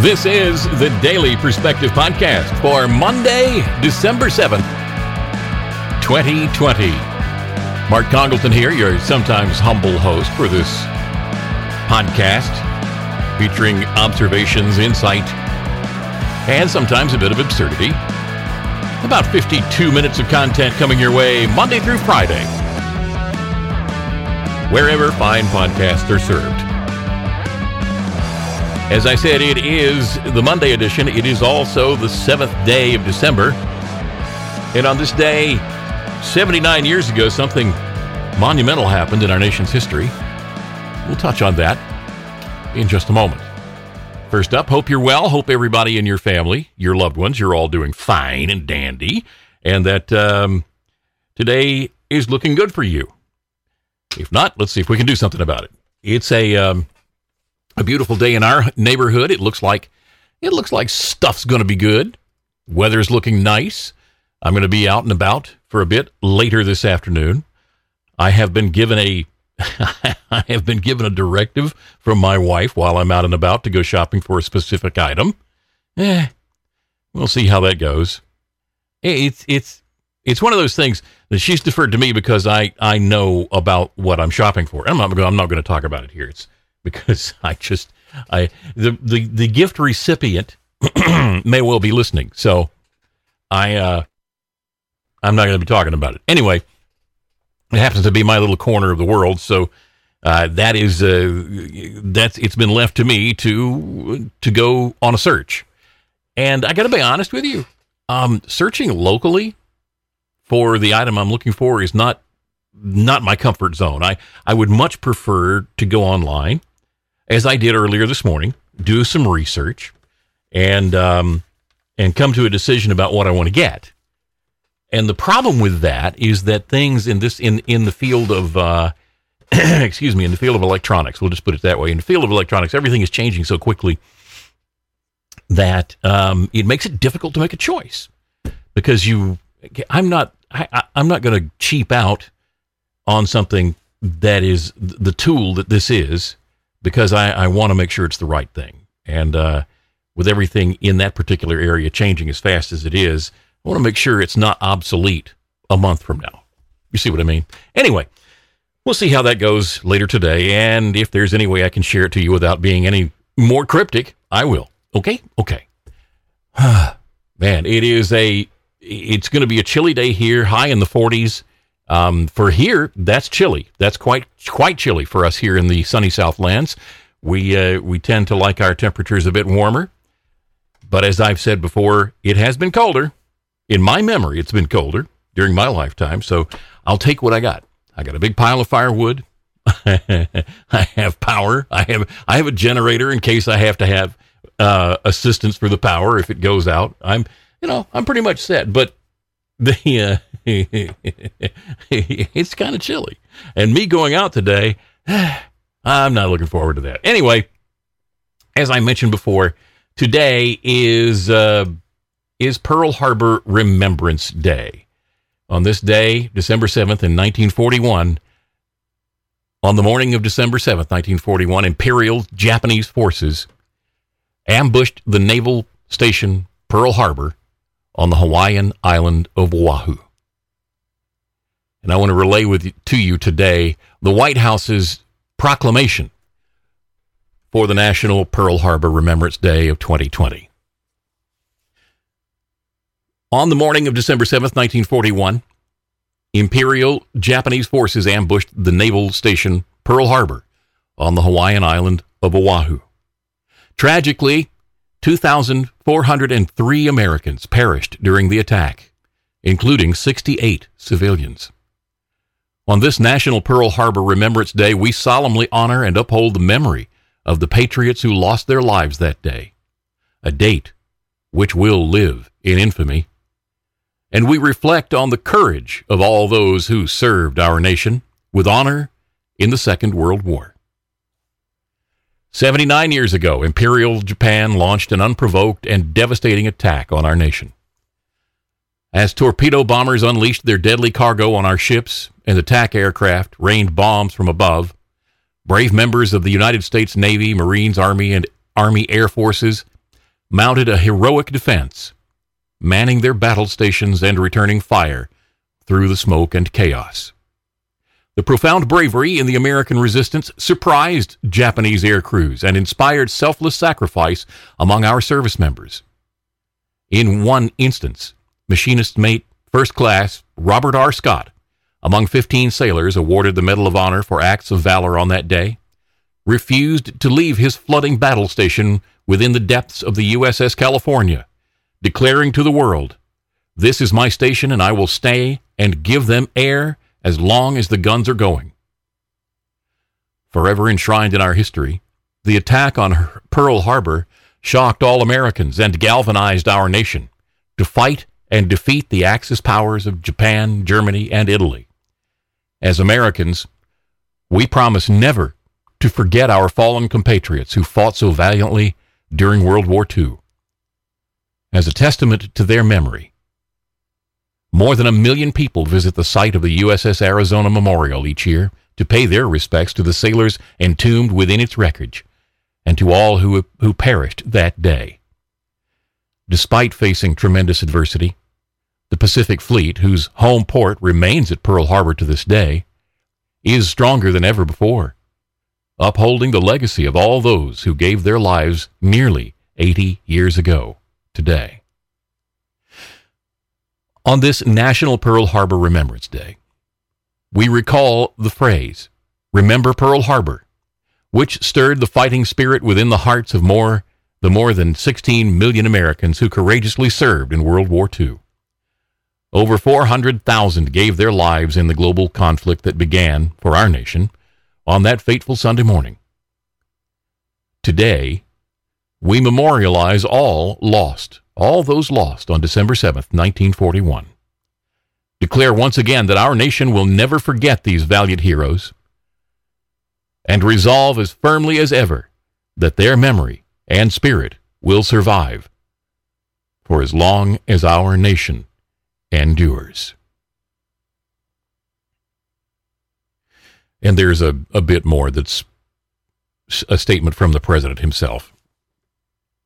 This is the Daily Perspective Podcast for Monday, December 7th, 2020. Mark Congleton here, your sometimes humble host for this podcast featuring observations, insight, and sometimes a bit of absurdity. About 52 minutes of content coming your way Monday through Friday, wherever fine podcasts are served. As I said, it is the Monday edition. It is also the seventh day of December. And on this day, 79 years ago, something monumental happened in our nation's history. We'll touch on that in just a moment. First up, hope you're well. Hope everybody in your family, your loved ones, you're all doing fine and dandy, and that um, today is looking good for you. If not, let's see if we can do something about it. It's a um, a beautiful day in our neighborhood. It looks like it looks like stuff's going to be good. Weather's looking nice. I'm going to be out and about for a bit later this afternoon. I have been given a I have been given a directive from my wife while I'm out and about to go shopping for a specific item. Eh, we'll see how that goes. It's it's it's one of those things that she's deferred to me because I I know about what I'm shopping for. I'm not I'm not going to talk about it here. It's because I just I the the, the gift recipient may well be listening. So I uh I'm not going to be talking about it. Anyway, it happens to be my little corner of the world, so uh, that is uh, that's it's been left to me to to go on a search. And I got to be honest with you, um, searching locally for the item I'm looking for is not not my comfort zone. I I would much prefer to go online as I did earlier this morning, do some research, and um, and come to a decision about what I want to get. And the problem with that is that things in this in in the field of uh, excuse me in the field of electronics, we'll just put it that way. In the field of electronics, everything is changing so quickly that um, it makes it difficult to make a choice because you. I'm not. I, I'm not going to cheap out on something that is the tool that this is because I, I want to make sure it's the right thing. And uh, with everything in that particular area changing as fast as it is, I want to make sure it's not obsolete a month from now. You see what I mean? Anyway, we'll see how that goes later today. And if there's any way I can share it to you without being any more cryptic, I will. Okay? Okay. Man, it is a, it's going to be a chilly day here, high in the 40s. Um, for here, that's chilly. That's quite quite chilly for us here in the sunny Southlands. We uh, we tend to like our temperatures a bit warmer, but as I've said before, it has been colder. In my memory, it's been colder during my lifetime. So I'll take what I got. I got a big pile of firewood. I have power. I have I have a generator in case I have to have uh, assistance for the power if it goes out. I'm you know I'm pretty much set. But the uh, it's kind of chilly. And me going out today, I'm not looking forward to that. Anyway, as I mentioned before, today is uh, is Pearl Harbor Remembrance Day. On this day, December 7th in 1941, on the morning of December 7th, 1941, Imperial Japanese forces ambushed the naval station Pearl Harbor on the Hawaiian island of Oahu. And I want to relay with to you today the White House's proclamation for the National Pearl Harbor Remembrance Day of 2020. On the morning of December 7th, 1941, Imperial Japanese forces ambushed the naval station Pearl Harbor on the Hawaiian island of Oahu. Tragically, 2,403 Americans perished during the attack, including 68 civilians. On this National Pearl Harbor Remembrance Day, we solemnly honor and uphold the memory of the patriots who lost their lives that day, a date which will live in infamy. And we reflect on the courage of all those who served our nation with honor in the Second World War. 79 years ago, Imperial Japan launched an unprovoked and devastating attack on our nation. As torpedo bombers unleashed their deadly cargo on our ships and attack aircraft rained bombs from above, brave members of the United States Navy, Marines, Army, and Army Air Forces mounted a heroic defense, manning their battle stations and returning fire through the smoke and chaos. The profound bravery in the American resistance surprised Japanese air crews and inspired selfless sacrifice among our service members. In one instance, machinist mate first class Robert R. Scott, among 15 sailors awarded the Medal of Honor for acts of valor on that day, refused to leave his flooding battle station within the depths of the USS California, declaring to the world, This is my station and I will stay and give them air as long as the guns are going. Forever enshrined in our history, the attack on Pearl Harbor shocked all Americans and galvanized our nation to fight and defeat the Axis powers of Japan, Germany, and Italy. As Americans, we promise never to forget our fallen compatriots who fought so valiantly during World War II. As a testament to their memory, more than a million people visit the site of the USS Arizona Memorial each year to pay their respects to the sailors entombed within its wreckage and to all who, who perished that day. Despite facing tremendous adversity, the Pacific Fleet, whose home port remains at Pearl Harbor to this day, is stronger than ever before upholding the legacy of all those who gave their lives nearly 80 years ago today. On this National Pearl Harbor Remembrance Day, we recall the phrase, Remember Pearl Harbor, which stirred the fighting spirit within the hearts of more the more than 16 million Americans who courageously served in World War II. Over 400,000 gave their lives in the global conflict that began, for our nation, on that fateful Sunday morning. Today, we memorialize all lost, all those lost on December 7th, 1941. Declare once again that our nation will never forget these valiant heroes and resolve as firmly as ever that their memory and spirit will survive for as long as our nation endures. And there's a, a bit more that's a statement from the president himself.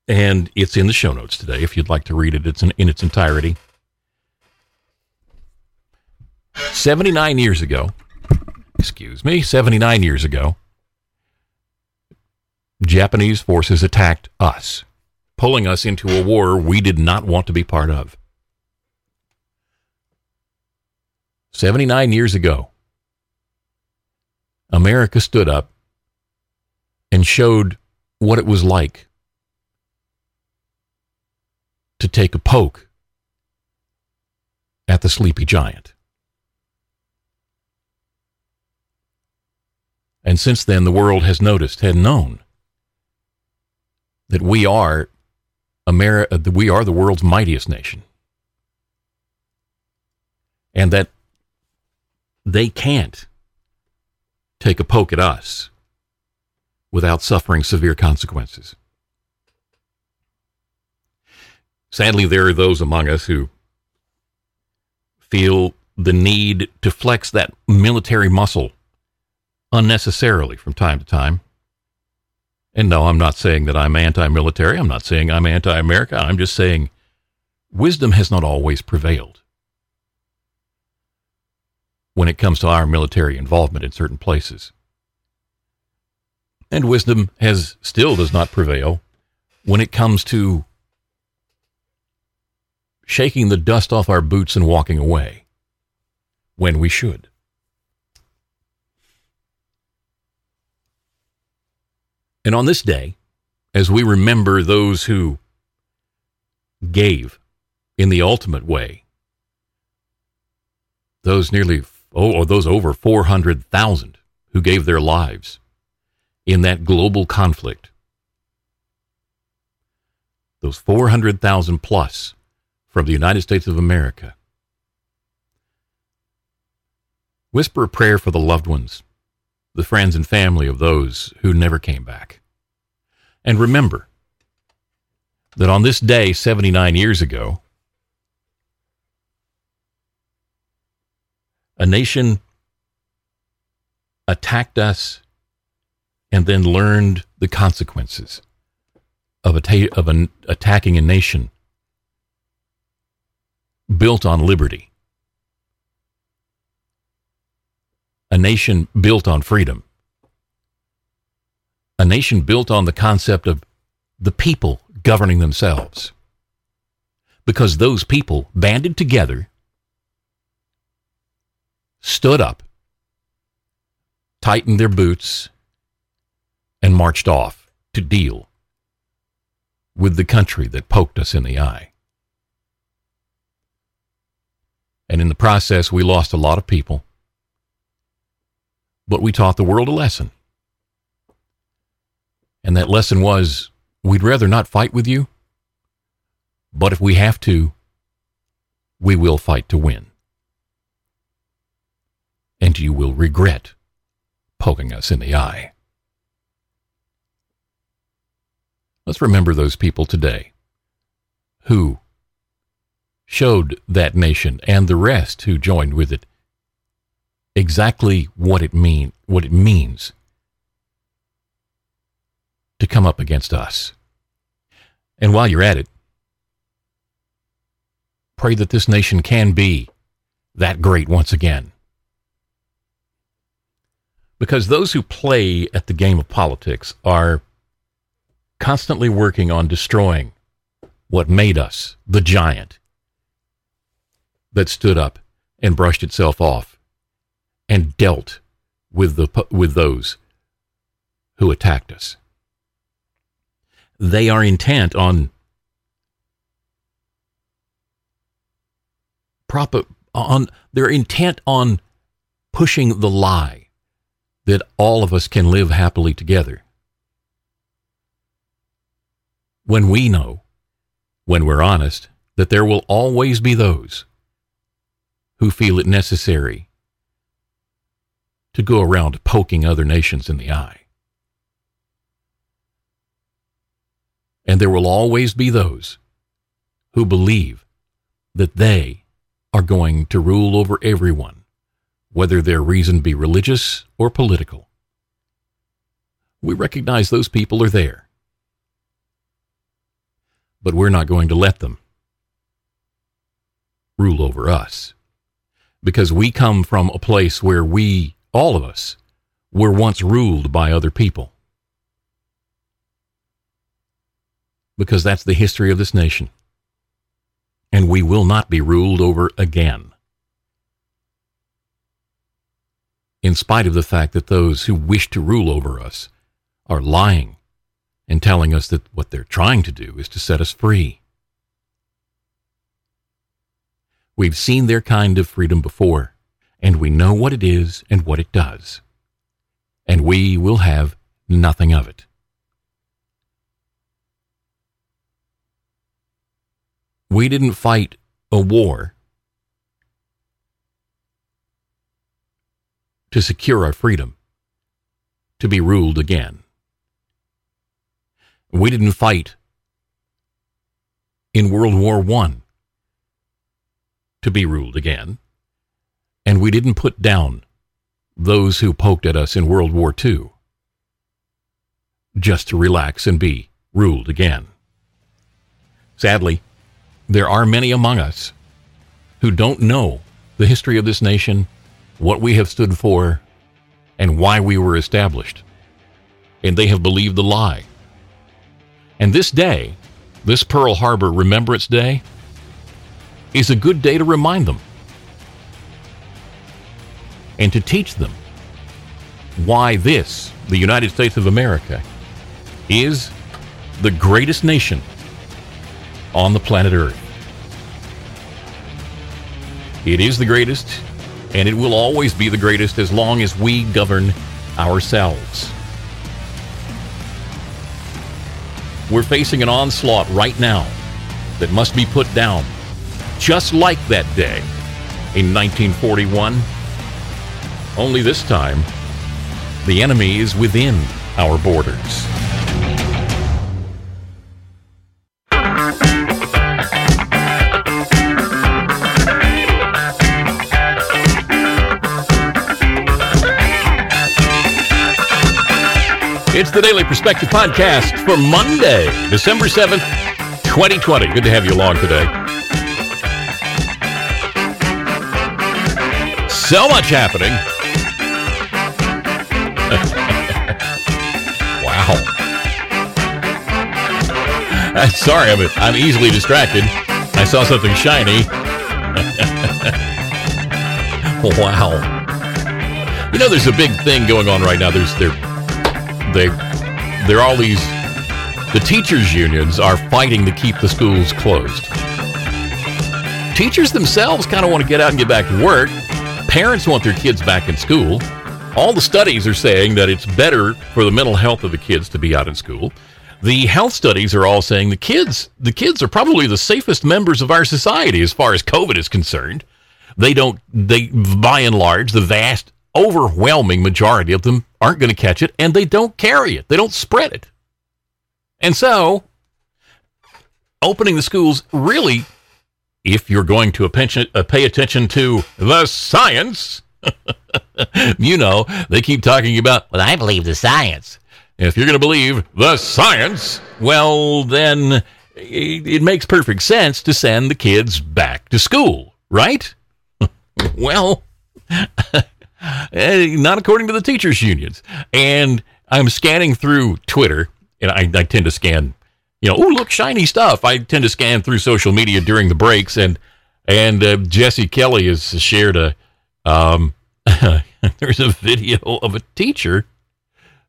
And it's in the show notes today if you'd like to read it. It's in, in its entirety. 79 years ago, excuse me, 79 years ago, Japanese forces attacked us, pulling us into a war we did not want to be part of. 79 years ago, America stood up and showed what it was like to take a poke at the sleepy giant. And since then, the world has noticed, had known that we are America, uh, we are the world's mightiest nation, and that they can't take a poke at us without suffering severe consequences. Sadly, there are those among us who feel the need to flex that military muscle unnecessarily from time to time. And no, I'm not saying that I'm anti military. I'm not saying I'm anti America. I'm just saying wisdom has not always prevailed when it comes to our military involvement in certain places. And wisdom has still does not prevail when it comes to shaking the dust off our boots and walking away when we should. And on this day, as we remember those who gave in the ultimate way, those nearly oh, or those over 400,000 who gave their lives in that global conflict. Those 400,000 plus from the United States of America. Whisper a prayer for the loved ones, the friends and family of those who never came back. And remember that on this day, 79 years ago, a nation attacked us and then learned the consequences of, a of an attacking a nation built on liberty, a nation built on freedom, a nation built on the concept of the people governing themselves. Because those people banded together, stood up, tightened their boots, and marched off to deal with the country that poked us in the eye. And in the process, we lost a lot of people, but we taught the world a lesson. And that lesson was we'd rather not fight with you, but if we have to, we will fight to win. And you will regret poking us in the eye. Let's remember those people today who showed that nation and the rest who joined with it exactly what it mean what it means to come up against us. And while you're at it, pray that this nation can be that great once again. Because those who play at the game of politics are constantly working on destroying what made us the giant that stood up and brushed itself off and dealt with the with those who attacked us. They are intent on proper on they're intent on pushing the lie that all of us can live happily together when we know, when we're honest, that there will always be those who feel it necessary to go around poking other nations in the eye. And there will always be those who believe that they are going to rule over everyone, whether their reason be religious or political. We recognize those people are there but we're not going to let them rule over us. Because we come from a place where we, all of us, were once ruled by other people. Because that's the history of this nation. And we will not be ruled over again. In spite of the fact that those who wish to rule over us are lying and telling us that what they're trying to do is to set us free. We've seen their kind of freedom before, and we know what it is and what it does. And we will have nothing of it. We didn't fight a war to secure our freedom, to be ruled again. We didn't fight in World War I to be ruled again. And we didn't put down those who poked at us in World War II just to relax and be ruled again. Sadly, there are many among us who don't know the history of this nation, what we have stood for, and why we were established. And they have believed the lie and this day, this Pearl Harbor Remembrance Day, is a good day to remind them and to teach them why this, the United States of America, is the greatest nation on the planet Earth. It is the greatest, and it will always be the greatest as long as we govern ourselves. We're facing an onslaught right now that must be put down, just like that day in 1941. Only this time, the enemy is within our borders. It's the Daily Perspective Podcast for Monday, December 7th, 2020. Good to have you along today. So much happening. wow. Uh, sorry, I'm, I'm easily distracted. I saw something shiny. wow. You know, there's a big thing going on right now. There's there, they, there are all these. The teachers' unions are fighting to keep the schools closed. Teachers themselves kind of want to get out and get back to work. Parents want their kids back in school. All the studies are saying that it's better for the mental health of the kids to be out in school. The health studies are all saying the kids, the kids are probably the safest members of our society as far as COVID is concerned. They don't, they, by and large, the vast, overwhelming majority of them aren't going to catch it and they don't carry it. They don't spread it. And so, opening the schools really, if you're going to uh, pay attention to the science, you know, they keep talking about, well, I believe the science. If you're going to believe the science, well, then it, it makes perfect sense to send the kids back to school, right? well, eh, not according to the teachers' unions. And I'm scanning through Twitter, and I, I tend to scan, you know, oh look, shiny stuff. I tend to scan through social media during the breaks, and and uh, Jesse Kelly has shared a um, there's a video of a teacher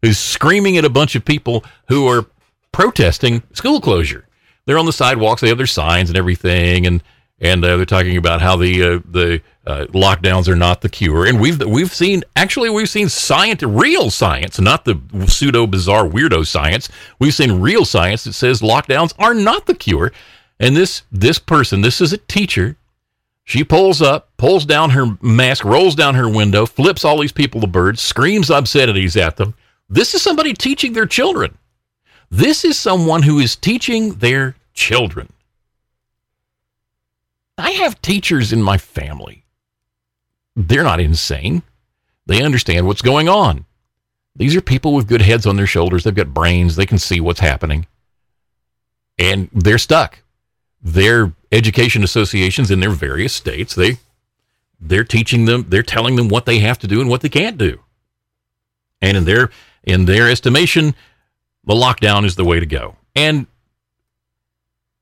who's screaming at a bunch of people who are protesting school closure. They're on the sidewalks, they have their signs and everything, and and uh, they're talking about how the uh, the uh, lockdowns are not the cure. And we've we've seen actually we've seen science, real science, not the pseudo bizarre weirdo science. We've seen real science that says lockdowns are not the cure. And this this person, this is a teacher. She pulls up, pulls down her mask, rolls down her window, flips all these people the birds, screams obscenities at them. This is somebody teaching their children. This is someone who is teaching their children. I have teachers in my family. They're not insane. They understand what's going on. These are people with good heads on their shoulders. They've got brains. They can see what's happening. And they're stuck. Their education associations in their various states, they they're teaching them, they're telling them what they have to do and what they can't do. And in their in their estimation, the lockdown is the way to go. And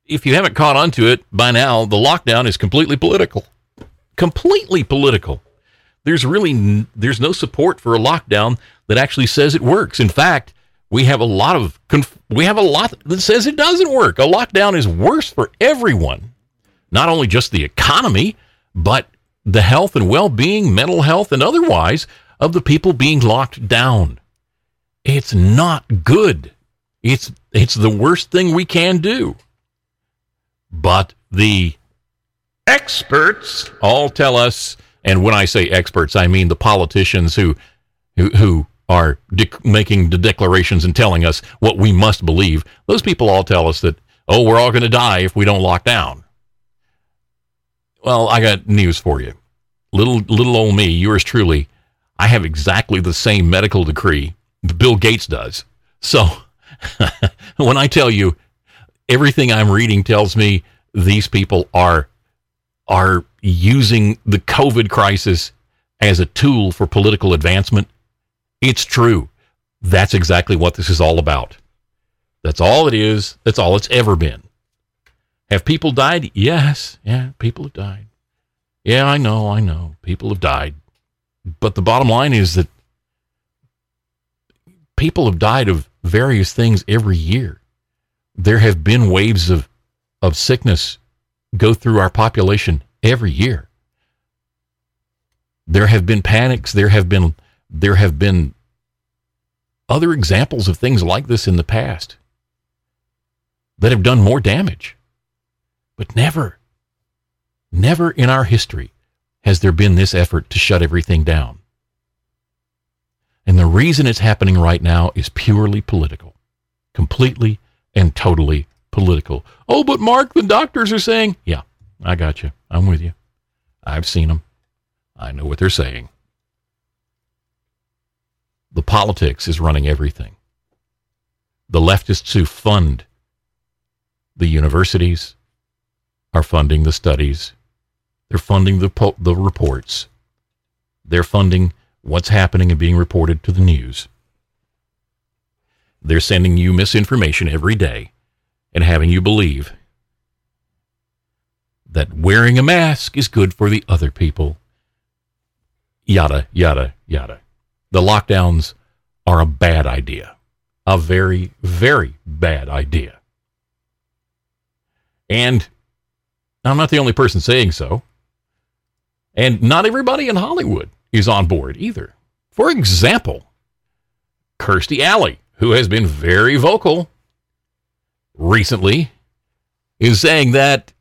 if you haven't caught on to it by now, the lockdown is completely political. Completely political. There's really there's no support for a lockdown that actually says it works. In fact, we have a lot of we have a lot that says it doesn't work. A lockdown is worse for everyone. Not only just the economy, but the health and well-being, mental health and otherwise of the people being locked down. It's not good. It's it's the worst thing we can do. But the experts all tell us, and when I say experts, I mean the politicians who who, who are de- making the declarations and telling us what we must believe. Those people all tell us that oh, we're all going to die if we don't lock down. Well, I got news for you. Little little old me, yours truly, I have exactly the same medical decree Bill Gates does. So when I tell you everything I'm reading tells me these people are are using the COVID crisis as a tool for political advancement. It's true. That's exactly what this is all about. That's all it is. That's all it's ever been. Have people died? Yes. Yeah, people have died. Yeah, I know, I know. People have died. But the bottom line is that people have died of various things every year. There have been waves of, of sickness go through our population every year. There have been panics. There have been there have been other examples of things like this in the past that have done more damage. But never, never in our history has there been this effort to shut everything down. And the reason it's happening right now is purely political, completely and totally political. Oh, but Mark, the doctors are saying, yeah, I got you. I'm with you. I've seen them. I know what they're saying. The politics is running everything. the leftists who fund the universities are funding the studies. They're funding the, po- the reports. They're funding what's happening and being reported to the news. They're sending you misinformation every day and having you believe that wearing a mask is good for the other people. Yada, yada, yada. The lockdowns are a bad idea. A very, very bad idea. And I'm not the only person saying so. And not everybody in Hollywood is on board either. For example, Kirstie Alley, who has been very vocal recently, is saying that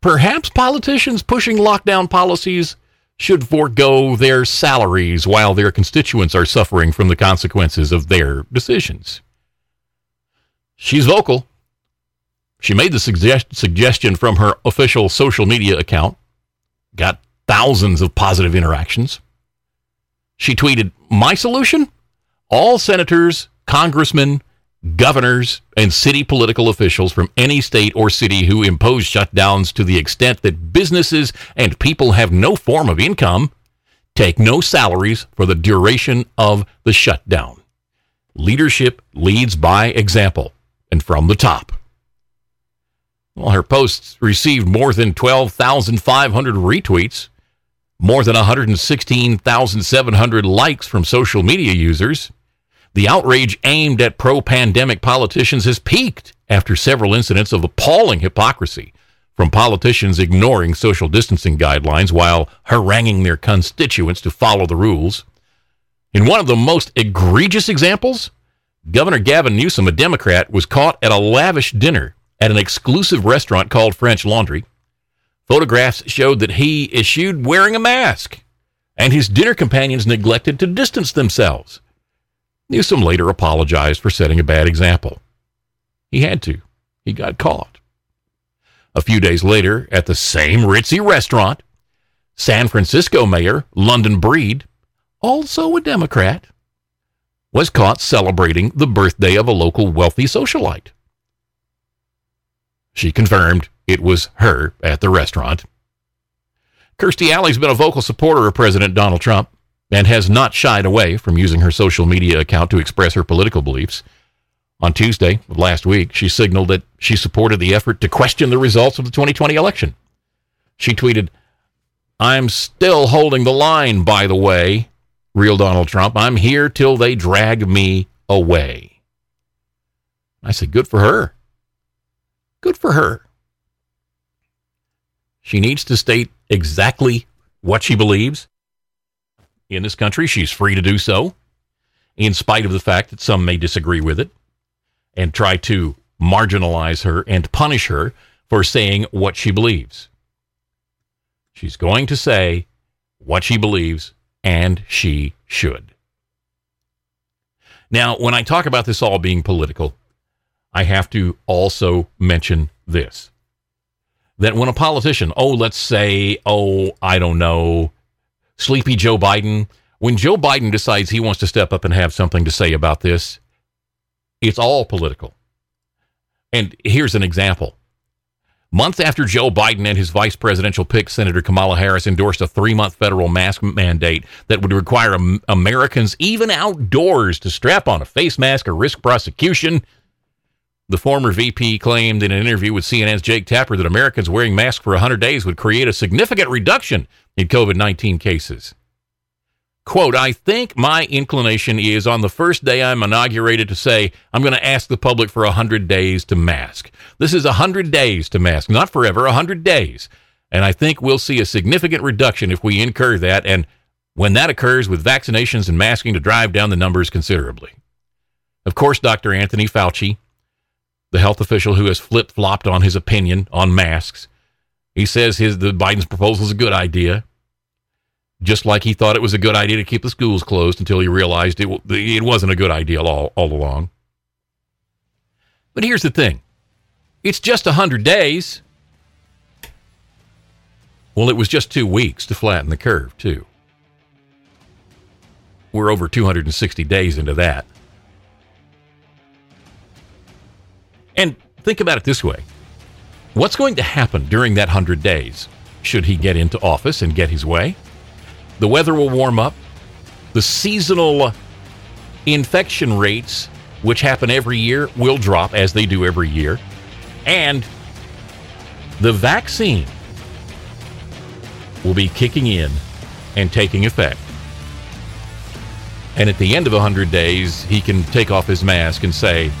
perhaps politicians pushing lockdown policies should forego their salaries while their constituents are suffering from the consequences of their decisions. She's vocal. She made the suggest- suggestion from her official social media account, got thousands of positive interactions. She tweeted, My solution? All senators, congressmen, governors, and city political officials from any state or city who impose shutdowns to the extent that businesses and people have no form of income take no salaries for the duration of the shutdown. Leadership leads by example and from the top. Well, her posts received more than 12,500 retweets, more than 116,700 likes from social media users, the outrage aimed at pro pandemic politicians has peaked after several incidents of appalling hypocrisy from politicians ignoring social distancing guidelines while haranguing their constituents to follow the rules. In one of the most egregious examples, Governor Gavin Newsom, a Democrat, was caught at a lavish dinner at an exclusive restaurant called French Laundry. Photographs showed that he issued wearing a mask, and his dinner companions neglected to distance themselves. Newsom later apologized for setting a bad example. He had to. He got caught. A few days later, at the same ritzy restaurant, San Francisco Mayor London Breed, also a Democrat, was caught celebrating the birthday of a local wealthy socialite. She confirmed it was her at the restaurant. Kirstie Alley's been a vocal supporter of President Donald Trump and has not shied away from using her social media account to express her political beliefs. On Tuesday of last week, she signaled that she supported the effort to question the results of the 2020 election. She tweeted, I'm still holding the line, by the way, real Donald Trump. I'm here till they drag me away. I said, good for her. Good for her. She needs to state exactly what she believes in this country. She's free to do so, in spite of the fact that some may disagree with it and try to marginalize her and punish her for saying what she believes. She's going to say what she believes, and she should. Now, when I talk about this all being political, I have to also mention this that when a politician, oh, let's say, oh, I don't know, sleepy Joe Biden, when Joe Biden decides he wants to step up and have something to say about this, it's all political. And here's an example. Months after Joe Biden and his vice presidential pick, Senator Kamala Harris, endorsed a three month federal mask mandate that would require Americans, even outdoors, to strap on a face mask or risk prosecution, the former VP claimed in an interview with CNN's Jake Tapper that Americans wearing masks for 100 days would create a significant reduction in COVID 19 cases. Quote, I think my inclination is on the first day I'm inaugurated to say, I'm going to ask the public for 100 days to mask. This is 100 days to mask, not forever, 100 days. And I think we'll see a significant reduction if we incur that. And when that occurs with vaccinations and masking to drive down the numbers considerably. Of course, Dr. Anthony Fauci, the health official who has flip flopped on his opinion on masks, he says his the Biden's proposal is a good idea just like he thought it was a good idea to keep the schools closed until he realized it, it wasn't a good idea all, all along. But here's the thing it's just 100 days. Well, it was just two weeks to flatten the curve, too. We're over 260 days into that. And think about it this way what's going to happen during that 100 days? Should he get into office and get his way? The weather will warm up. The seasonal infection rates, which happen every year, will drop as they do every year. And the vaccine will be kicking in and taking effect. And at the end of 100 days, he can take off his mask and say,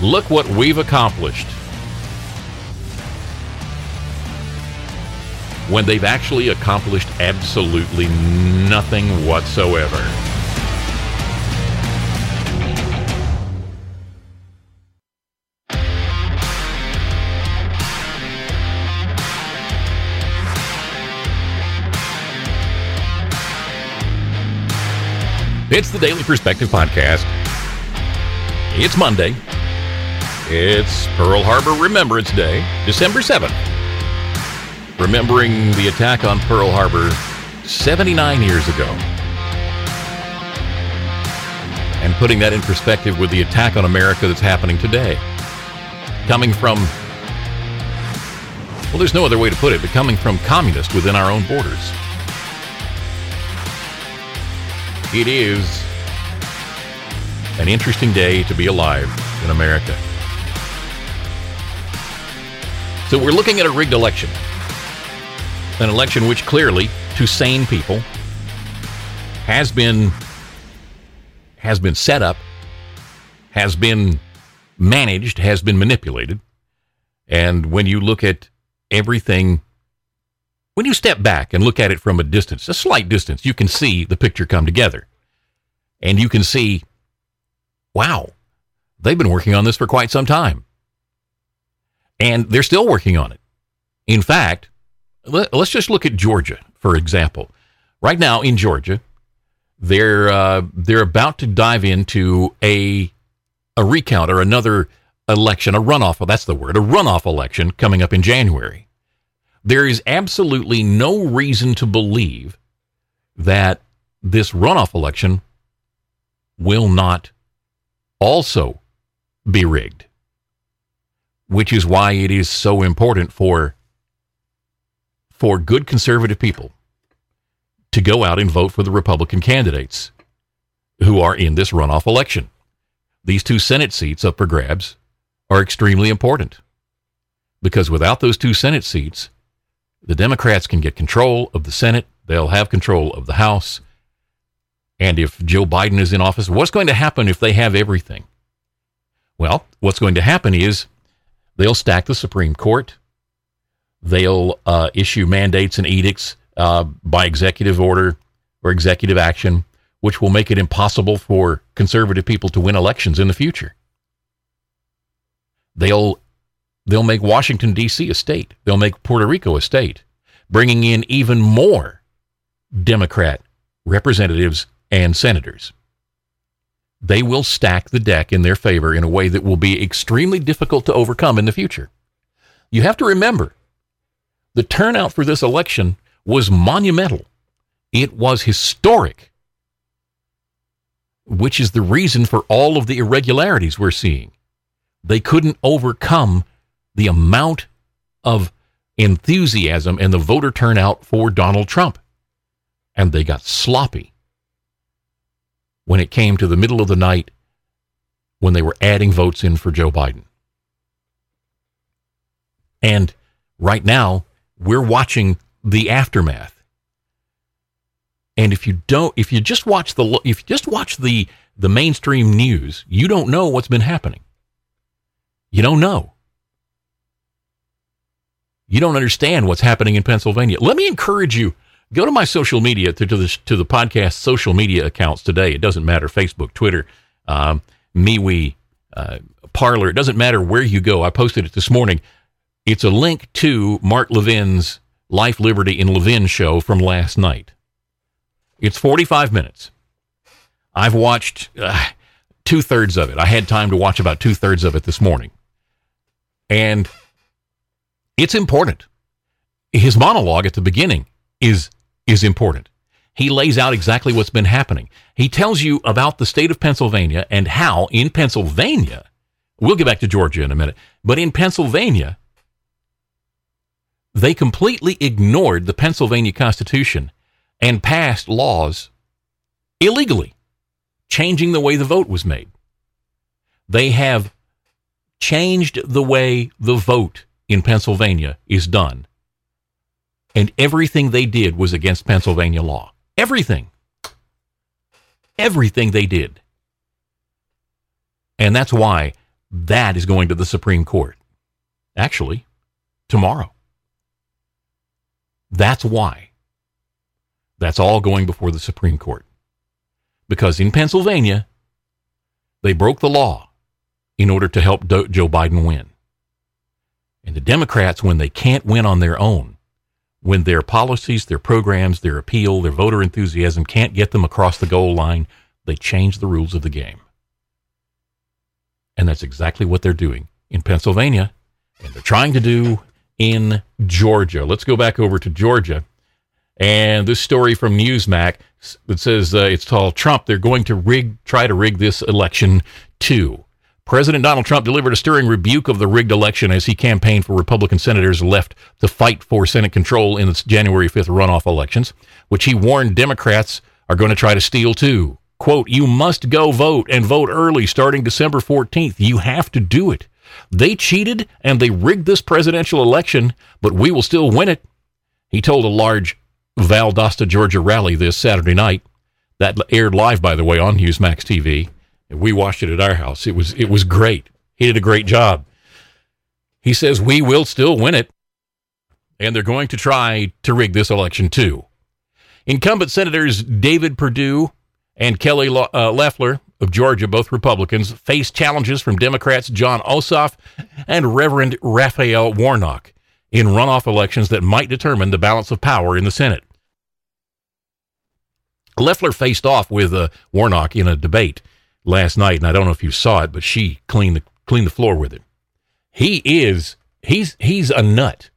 Look what we've accomplished. When they've actually accomplished absolutely nothing whatsoever. It's the Daily Perspective Podcast. It's Monday. It's Pearl Harbor Remembrance Day, December 7th. Remembering the attack on Pearl Harbor 79 years ago. And putting that in perspective with the attack on America that's happening today. Coming from, well, there's no other way to put it, but coming from communists within our own borders. It is an interesting day to be alive in America. So we're looking at a rigged election. An election which clearly, to sane people, has been has been set up, has been managed, has been manipulated. And when you look at everything when you step back and look at it from a distance, a slight distance, you can see the picture come together. And you can see, wow, they've been working on this for quite some time. And they're still working on it. In fact, let, us just look at Georgia, for example. Right now in Georgia, they're uh, they're about to dive into a a recount or another election, a runoff. Well, that's the word, a runoff election coming up in January there is absolutely no reason to believe that this runoff election will not also be rigged, which is why it is so important for for good conservative people to go out and vote for the Republican candidates who are in this runoff election. These two Senate seats up for grabs are extremely important because without those two Senate seats, the Democrats can get control of the Senate, they'll have control of the House. And if Joe Biden is in office, what's going to happen if they have everything? Well, what's going to happen is they'll stack the Supreme Court. They'll uh, issue mandates and edicts uh, by executive order or executive action, which will make it impossible for conservative people to win elections in the future. They'll They'll make Washington, D.C. a state. They'll make Puerto Rico a state, bringing in even more Democrat representatives and senators. They will stack the deck in their favor in a way that will be extremely difficult to overcome in the future. You have to remember the turnout for this election was monumental. It was historic, which is the reason for all of the irregularities we're seeing. They couldn't overcome the amount of enthusiasm and the voter turnout for Donald Trump. And they got sloppy when it came to the middle of the night when they were adding votes in for Joe Biden. And right now, we're watching the aftermath. And if you don't, if you just watch the, if you just watch the, the mainstream news, you don't know what's been happening. You don't know you don't understand what's happening in Pennsylvania. Let me encourage you. Go to my social media to, to the to the podcast social media accounts today. It doesn't matter Facebook, Twitter, um, MeWe, uh, Parler. It doesn't matter where you go. I posted it this morning. It's a link to Mark Levin's Life, Liberty, and Levin show from last night. It's 45 minutes. I've watched uh, two thirds of it. I had time to watch about two thirds of it this morning. And it's important. His monologue at the beginning is is important. He lays out exactly what's been happening. He tells you about the state of Pennsylvania and how in Pennsylvania We'll get back to Georgia in a minute. But in Pennsylvania, they completely ignored the Pennsylvania Constitution and passed laws illegally, changing the way the vote was made. They have changed the way the vote in Pennsylvania is done. And everything they did was against Pennsylvania law. Everything. Everything they did. And that's why that is going to the Supreme Court. Actually, tomorrow. That's why. That's all going before the Supreme Court. Because in Pennsylvania, they broke the law in order to help Joe Biden win. And the Democrats, when they can't win on their own, when their policies, their programs, their appeal, their voter enthusiasm can't get them across the goal line, they change the rules of the game. And that's exactly what they're doing in Pennsylvania, and they're trying to do in Georgia. Let's go back over to Georgia. And this story from Newsmax that says uh, it's called Trump. They're going to rig, try to rig this election too. President Donald Trump delivered a stirring rebuke of the rigged election as he campaigned for Republican senators left to fight for Senate control in the January 5th runoff elections, which he warned Democrats are going to try to steal too. Quote, you must go vote and vote early starting December 14th. You have to do it. They cheated and they rigged this presidential election, but we will still win it. He told a large Valdosta, Georgia rally this Saturday night. That aired live, by the way, on Newsmax TV. We watched it at our house. It was it was great. He did a great job. He says we will still win it, and they're going to try to rig this election too. Incumbent Senators David Perdue and Kelly uh, Loeffler of Georgia, both Republicans, face challenges from Democrats Jon Ossoff and Reverend Raphael Warnock in runoff elections that might determine the balance of power in the Senate. Loeffler faced off with uh, Warnock in a debate last night, and I don't know if you saw it, but she cleaned the cleaned the floor with him. He is he's he's a nut.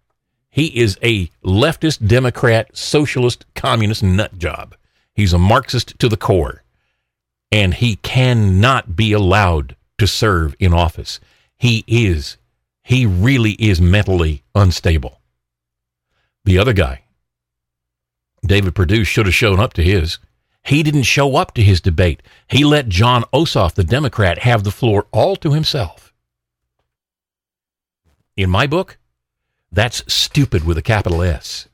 He is a leftist, Democrat, socialist, communist nut job. He's a Marxist to the core, and he cannot be allowed to serve in office. He is, he really is mentally unstable. The other guy, David Perdue, should have shown up to his. He didn't show up to his debate. He let Jon Ossoff, the Democrat, have the floor all to himself. In my book, that's stupid with a capital S.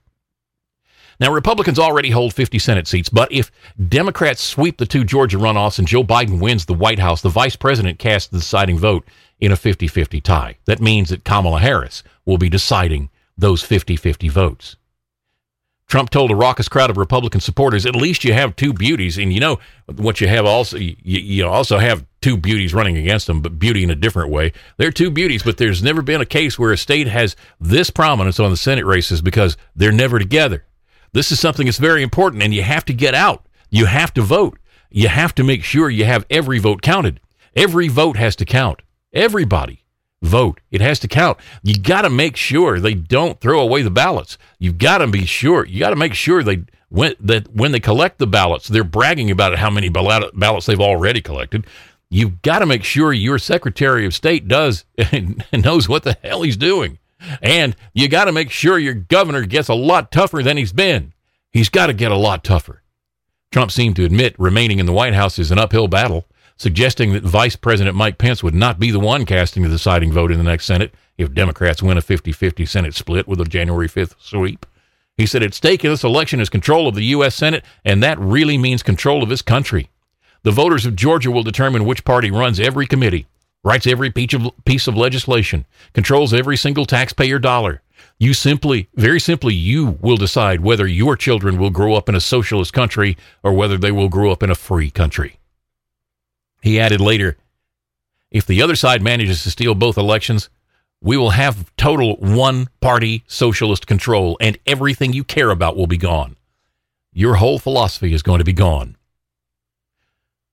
Now, Republicans already hold 50 Senate seats, but if Democrats sweep the two Georgia runoffs and Joe Biden wins the White House, the vice president casts the deciding vote in a 50 50 tie. That means that Kamala Harris will be deciding those 50 50 votes. Trump told a raucous crowd of Republican supporters, "At least you have two beauties, and you know what you have also. You, you also have two beauties running against them, but beauty in a different way. They're two beauties, but there's never been a case where a state has this prominence on the Senate races because they're never together. This is something that's very important, and you have to get out. You have to vote. You have to make sure you have every vote counted. Every vote has to count. Everybody vote. It has to count. You got to make sure they don't throw away the ballots. You've got to be sure. You got to make sure they when that when they collect the ballots, they're bragging about how many ballots they've already collected. You've got to make sure your Secretary of State does and knows what the hell he's doing. And you got to make sure your governor gets a lot tougher than he's been. He's got to get a lot tougher. Trump seemed to admit remaining in the White House is an uphill battle, suggesting that Vice President Mike Pence would not be the one casting the deciding vote in the next Senate if Democrats win a 50 50 Senate split with a January 5th sweep. He said, At stake in this election is control of the U.S. Senate, and that really means control of this country. The voters of Georgia will determine which party runs every committee, writes every piece of legislation, controls every single taxpayer dollar. You simply, very simply, you will decide whether your children will grow up in a socialist country or whether they will grow up in a free country. He added later, if the other side manages to steal both elections, we will have total one party socialist control and everything you care about will be gone. Your whole philosophy is going to be gone.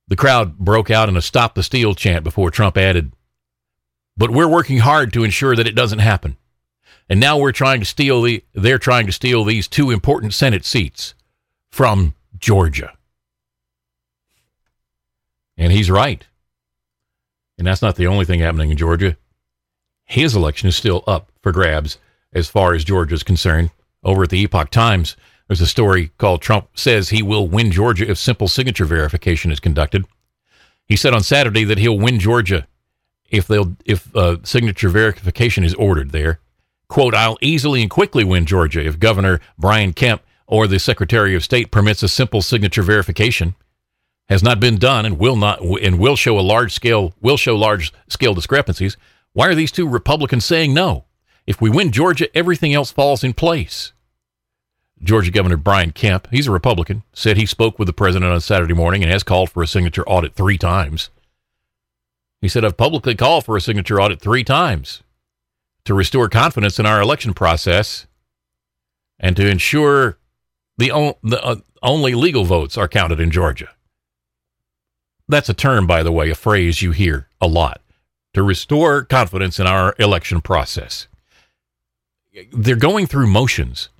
The crowd broke out in a stop the steal chant before Trump added, But we're working hard to ensure that it doesn't happen. And now we're trying to steal the they're trying to steal these two important Senate seats from Georgia. And he's right. And that's not the only thing happening in Georgia. His election is still up for grabs as far as Georgia is concerned. Over at the Epoch Times, there's a story called Trump says he will win Georgia if simple signature verification is conducted. He said on Saturday that he'll win Georgia if they'll if uh, signature verification is ordered there. Quote, I'll easily and quickly win Georgia if Governor Brian Kemp or the Secretary of State permits a simple signature verification. Has not been done and will not and will show a large scale will show large scale discrepancies. Why are these two Republicans saying no? If we win Georgia, everything else falls in place. Georgia Governor Brian Kemp, he's a Republican, said he spoke with the president on Saturday morning and has called for a signature audit three times. He said, I've publicly called for a signature audit three times to restore confidence in our election process and to ensure the, o- the uh, only legal votes are counted in Georgia. That's a term, by the way, a phrase you hear a lot to restore confidence in our election process. They're going through motions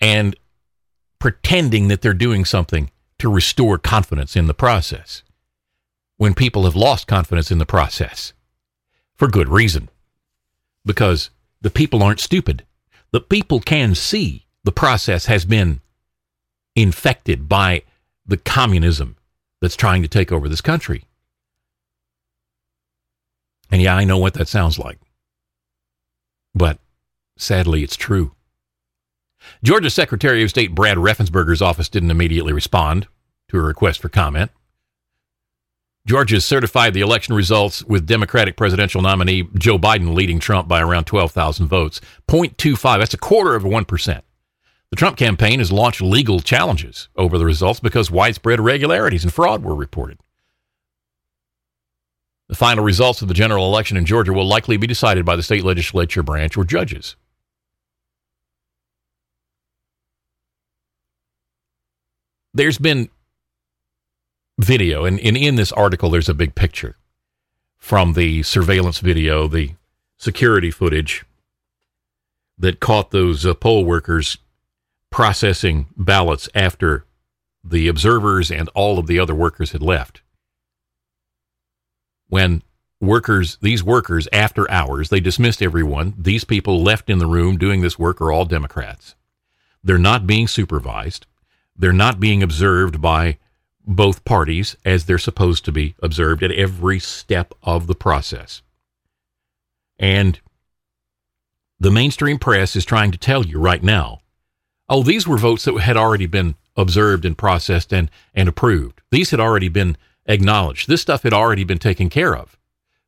and pretending that they're doing something to restore confidence in the process when people have lost confidence in the process for good reason. Because the people aren't stupid. The people can see the process has been infected by the communism that's trying to take over this country. And yeah, I know what that sounds like. But sadly, it's true. Georgia Secretary of State Brad Raffensperger's office didn't immediately respond to a request for comment. Georgia certified the election results with Democratic presidential nominee Joe Biden leading Trump by around 12,000 votes. 0.25, that's a quarter of 1%. The Trump campaign has launched legal challenges over the results because widespread irregularities and fraud were reported. The final results of the general election in Georgia will likely be decided by the state legislature branch or judges. There's been video, and, in this article, there's a big picture from the surveillance video, the security footage that caught those uh, poll workers processing ballots after the observers and all of the other workers had left. When workers, these workers, after hours, they dismissed everyone. These people left in the room doing this work are all Democrats. They're not being supervised. They're not being observed by both parties as they're supposed to be observed at every step of the process. And the mainstream press is trying to tell you right now oh, these were votes that had already been observed and processed and, and approved. These had already been acknowledged. This stuff had already been taken care of.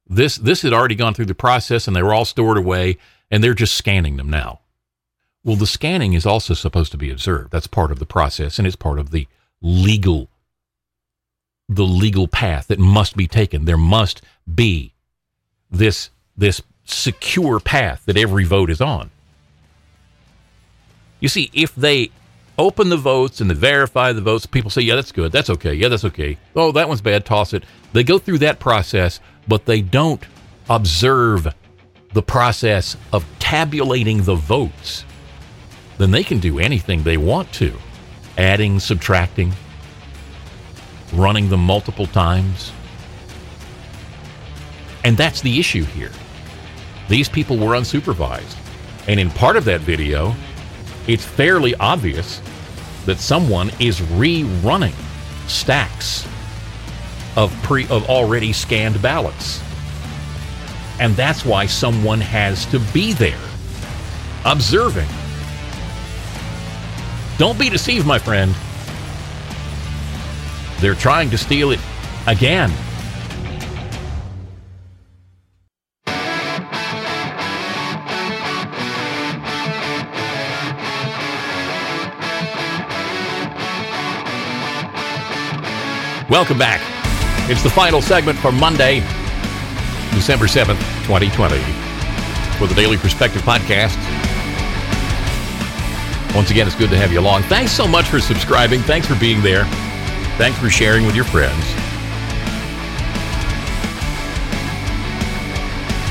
This, this had already gone through the process and they were all stored away and they're just scanning them now. Well, the scanning is also supposed to be observed. That's part of the process and it's part of the legal the legal path that must be taken. There must be this this secure path that every vote is on. You see, if they open the votes and they verify the votes, people say, "Yeah, that's good. That's okay. Yeah, that's okay. Oh, that one's bad. Toss it." They go through that process, but they don't observe the process of tabulating the votes. Then they can do anything they want to, adding, subtracting, running them multiple times. And that's the issue here. These people were unsupervised. And in part of that video, it's fairly obvious that someone is rerunning stacks of pre of already scanned ballots. And that's why someone has to be there observing. Don't be deceived, my friend. They're trying to steal it again. Welcome back. It's the final segment for Monday, December 7th, 2020, for the Daily Perspective Podcast. Once again, it's good to have you along. Thanks so much for subscribing. Thanks for being there. Thanks for sharing with your friends.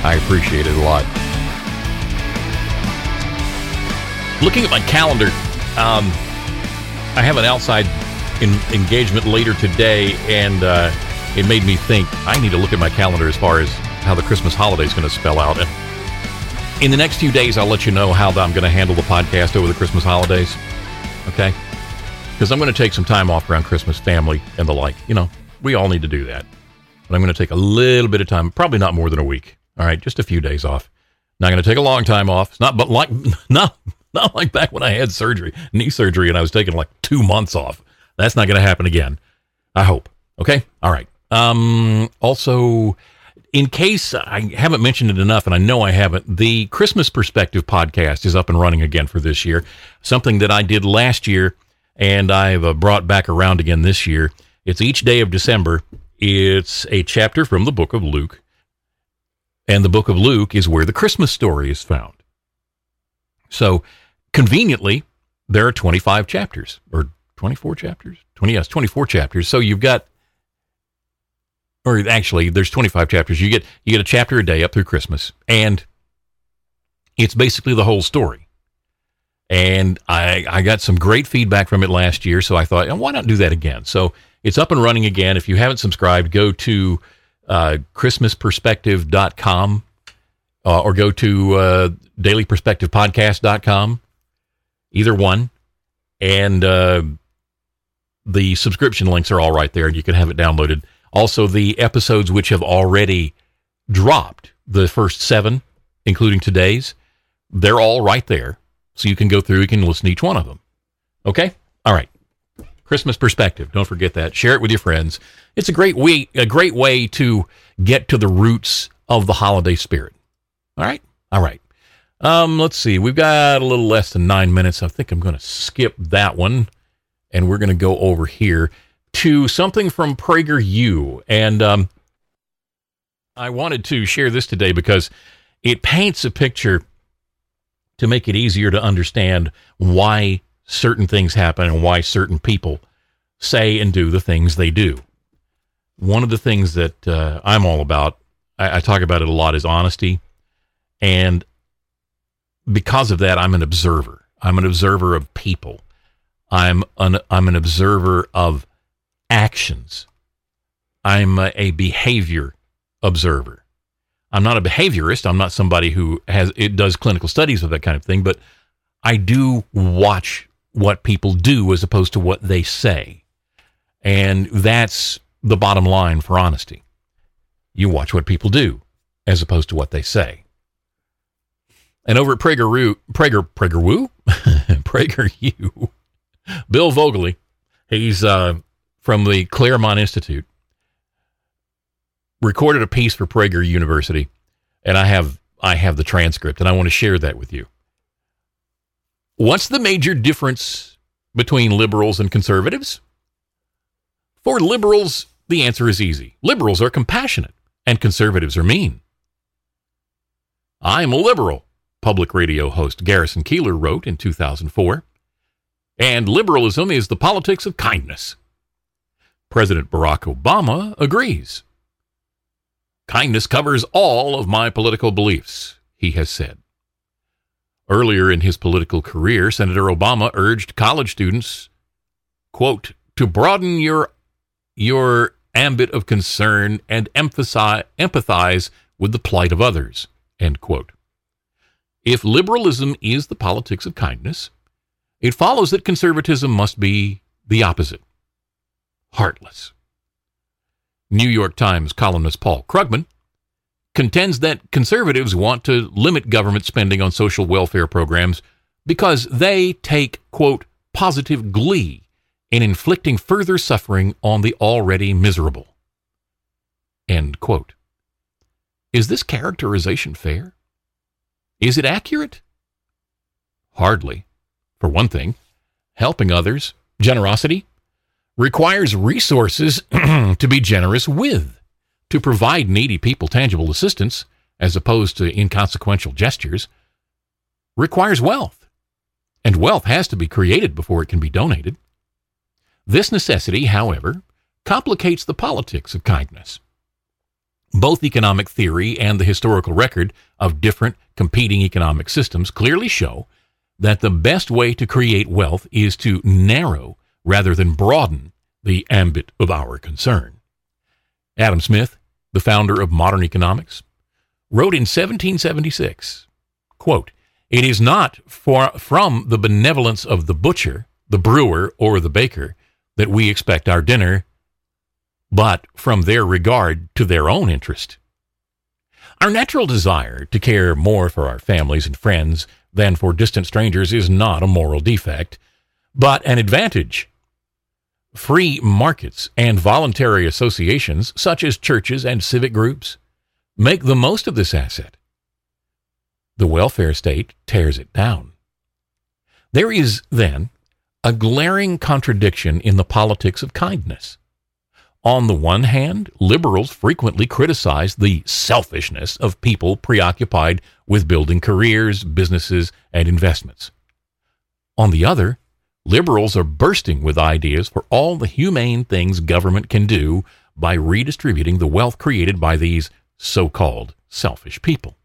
I appreciate it a lot. Looking at my calendar, um, I have an outside in, engagement later today, and uh, it made me think I need to look at my calendar as far as how the Christmas holiday is going to spell out. And in the next few days, I'll let you know how I'm going to handle the podcast over the Christmas holidays. Okay? Because I'm going to take some time off around Christmas, family, and the like. You know, we all need to do that. But I'm going to take a little bit of time, probably not more than a week. All right, just a few days off. Not going to take a long time off. It's not, but like, not, not like back when I had surgery, knee surgery, and I was taking like two months off. That's not going to happen again. I hope. Okay. All right. Um, also, in case I haven't mentioned it enough, and I know I haven't, the Christmas Perspective podcast is up and running again for this year. Something that I did last year, and I've uh, brought back around again this year. It's each day of December. It's a chapter from the book of Luke. And the book of Luke is where the Christmas story is found. So, conveniently, there are 25 chapters, or 24 chapters? 20, yes, 24 chapters. So you've got, or actually, there's 25 chapters. You get, you get a chapter a day up through Christmas. And it's basically the whole story. And I, I got some great feedback from it last year. So I thought, why not do that again? So it's up and running again. If you haven't subscribed, go to uh, christmasperspective.com uh, or go to uh, dailyperspectivepodcast.com, either one. And uh, the subscription links are all right there, and you can have it downloaded. Also, the episodes which have already dropped, the first seven, including today's, they're all right there. So you can go through, you can listen to each one of them. Okay? All right. Christmas perspective. Don't forget that. Share it with your friends. It's a great week, a great way to get to the roots of the holiday spirit. All right? All right. Um, let's see. We've got a little less than nine minutes. I think I'm going to skip that one, and we're going to go over here to something from PragerU. And um, I wanted to share this today because it paints a picture to make it easier to understand why certain things happen and why certain people say and do the things they do. One of the things that uh, I'm all about, I, I talk about it a lot, is honesty. And because of that, I'm an observer. I'm an observer of people. I'm an, I'm an observer of actions. I'm a, a behavior observer. I'm not a behaviorist. I'm not somebody who has it does clinical studies of that kind of thing, but I do watch what people do as opposed to what they say. And that's the bottom line for honesty. You watch what people do as opposed to what they say. And over at PragerU, Prager, PragerWoo, PragerU, Bill Voegeli, he's uh, from the Claremont Institute, recorded a piece for Prager University, and I have I have the transcript, and I want to share that with you. What's the major difference between liberals and conservatives? For liberals, the answer is easy. Liberals are compassionate, and conservatives are mean. I'm a liberal, public radio host Garrison Keillor wrote in 2004. And liberalism is the politics of kindness. President Barack Obama agrees. Kindness covers all of my political beliefs, he has said. Earlier in his political career, Senator Obama urged college students, quote, to broaden your your ambit of concern and emphasize, empathize with the plight of others, end quote. If liberalism is the politics of kindness, it follows that conservatism must be the opposite heartless. New York Times columnist Paul Krugman contends that conservatives want to limit government spending on social welfare programs because they take, quote, positive glee in inflicting further suffering on the already miserable. End quote. Is this characterization fair? Is it accurate? Hardly. For one thing, helping others, generosity, requires resources to be generous with to provide needy people tangible assistance, as opposed to inconsequential gestures, requires wealth. And wealth has to be created before it can be donated. This necessity, however, complicates the politics of kindness. Both economic theory and the historical record of different competing economic systems clearly show that the best way to create wealth is to narrow rather than broaden the ambit of our concern. Adam Smith, the founder of modern economics, wrote in 1776, quote, It is not for, from the benevolence of the butcher, the brewer, or the baker that we expect our dinner, but from their regard to their own interest. Our natural desire to care more for our families and friends than for distant strangers is not a moral defect, but an advantage. Free markets and voluntary associations, such as churches and civic groups, make the most of this asset. The welfare state tears it down. There is, then, a glaring contradiction in the politics of kindness. On the one hand, liberals frequently criticize the selfishness of people preoccupied with building careers, businesses, and investments. On the other, liberals are bursting with ideas for all the humane things government can do by redistributing the wealth created by these so called selfish people.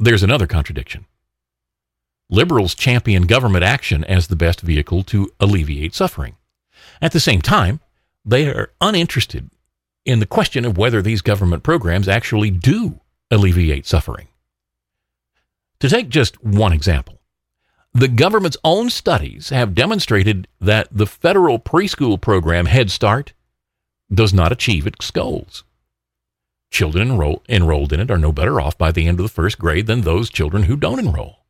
There's another contradiction. Liberals champion government action as the best vehicle to alleviate suffering. At the same time, they are uninterested in the question of whether these government programs actually do alleviate suffering. To take just one example, the government's own studies have demonstrated that the federal preschool program Head Start does not achieve its goals. Children enroll, enrolled in it are no better off by the end of the first grade than those children who don't enroll.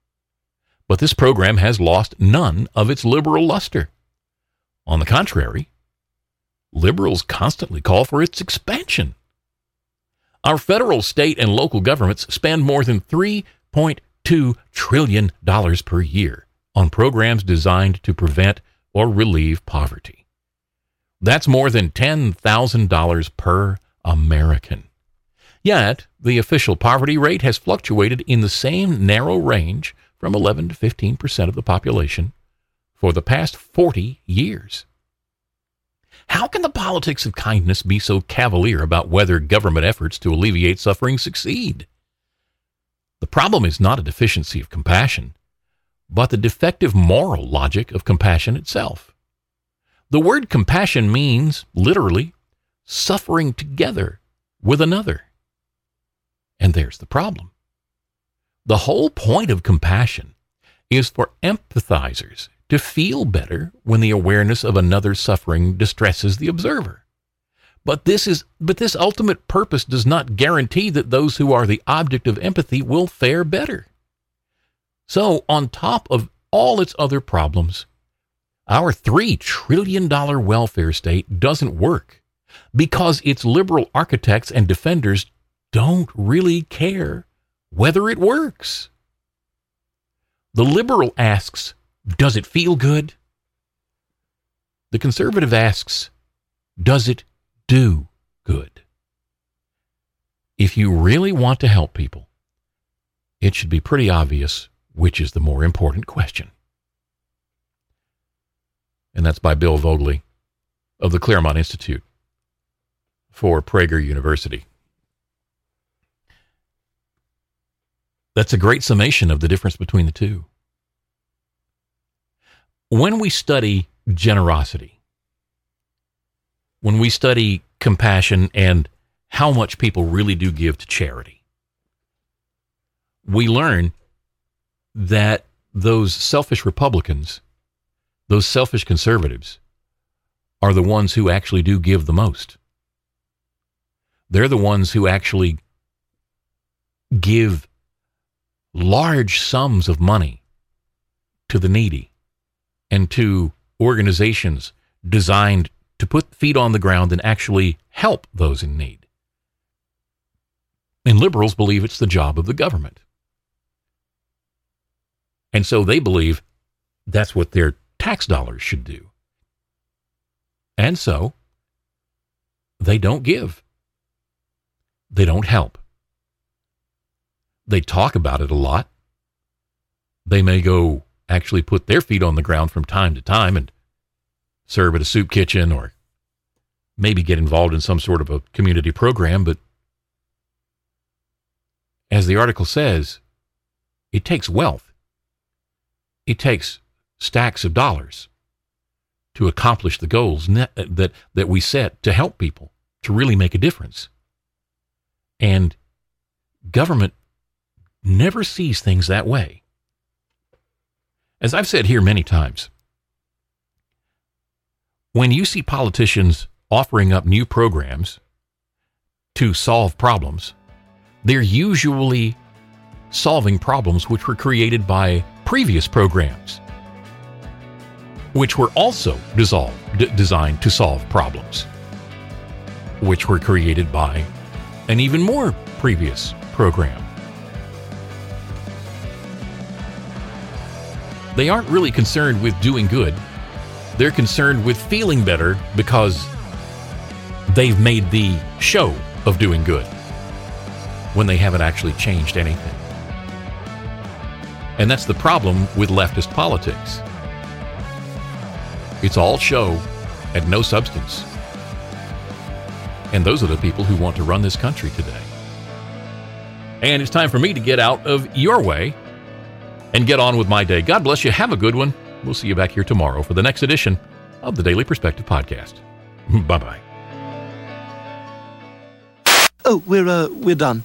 But this program has lost none of its liberal luster. On the contrary, liberals constantly call for its expansion. Our federal, state, and local governments spend more than $3.2 trillion per year on programs designed to prevent or relieve poverty. That's more than $10,000 per American. Yet, the official poverty rate has fluctuated in the same narrow range from 11 to 15 percent of the population for the past 40 years. How can the politics of kindness be so cavalier about whether government efforts to alleviate suffering succeed? The problem is not a deficiency of compassion, but the defective moral logic of compassion itself. The word compassion means, literally, suffering together with another. And there's the problem. The whole point of compassion is for empathizers to feel better when the awareness of another's suffering distresses the observer. But this is but this ultimate purpose does not guarantee that those who are the object of empathy will fare better. So, on top of all its other problems, our 3 trillion dollar welfare state doesn't work because its liberal architects and defenders don't really care whether it works. The liberal asks, Does it feel good? The conservative asks, Does it do good? If you really want to help people, it should be pretty obvious which is the more important question. And that's by Bill Voegeli of the Claremont Institute for Prager University. That's a great summation of the difference between the two. When we study generosity, when we study compassion and how much people really do give to charity, we learn that those selfish Republicans, those selfish conservatives, are the ones who actually do give the most. They're the ones who actually give large sums of money to the needy and to organizations designed to put feet on the ground and actually help those in need. And liberals believe it's the job of the government. And so they believe that's what their tax dollars should do. And so they don't give, they don't help. They talk about it a lot. They may go actually put their feet on the ground from time to time and serve at a soup kitchen or maybe get involved in some sort of a community program. But as the article says, it takes wealth, it takes stacks of dollars to accomplish the goals uh, that, that we set to help people, to really make a difference. And government never sees things that way. As I've said here many times, when you see politicians offering up new programs to solve problems, they're usually solving problems which were created by previous programs, which were also d- designed to solve problems, which were created by an even more previous program. They aren't really concerned with doing good. They're concerned with feeling better because they've made the show of doing good when they haven't actually changed anything. And that's the problem with leftist politics. It's all show and no substance. And those are the people who want to run this country today. And it's time for me to get out of your way and get on with my day. God bless you. Have a good one. We'll see you back here tomorrow for the next edition of the Daily Perspective Podcast. bye bye. Oh, we're uh, we're done.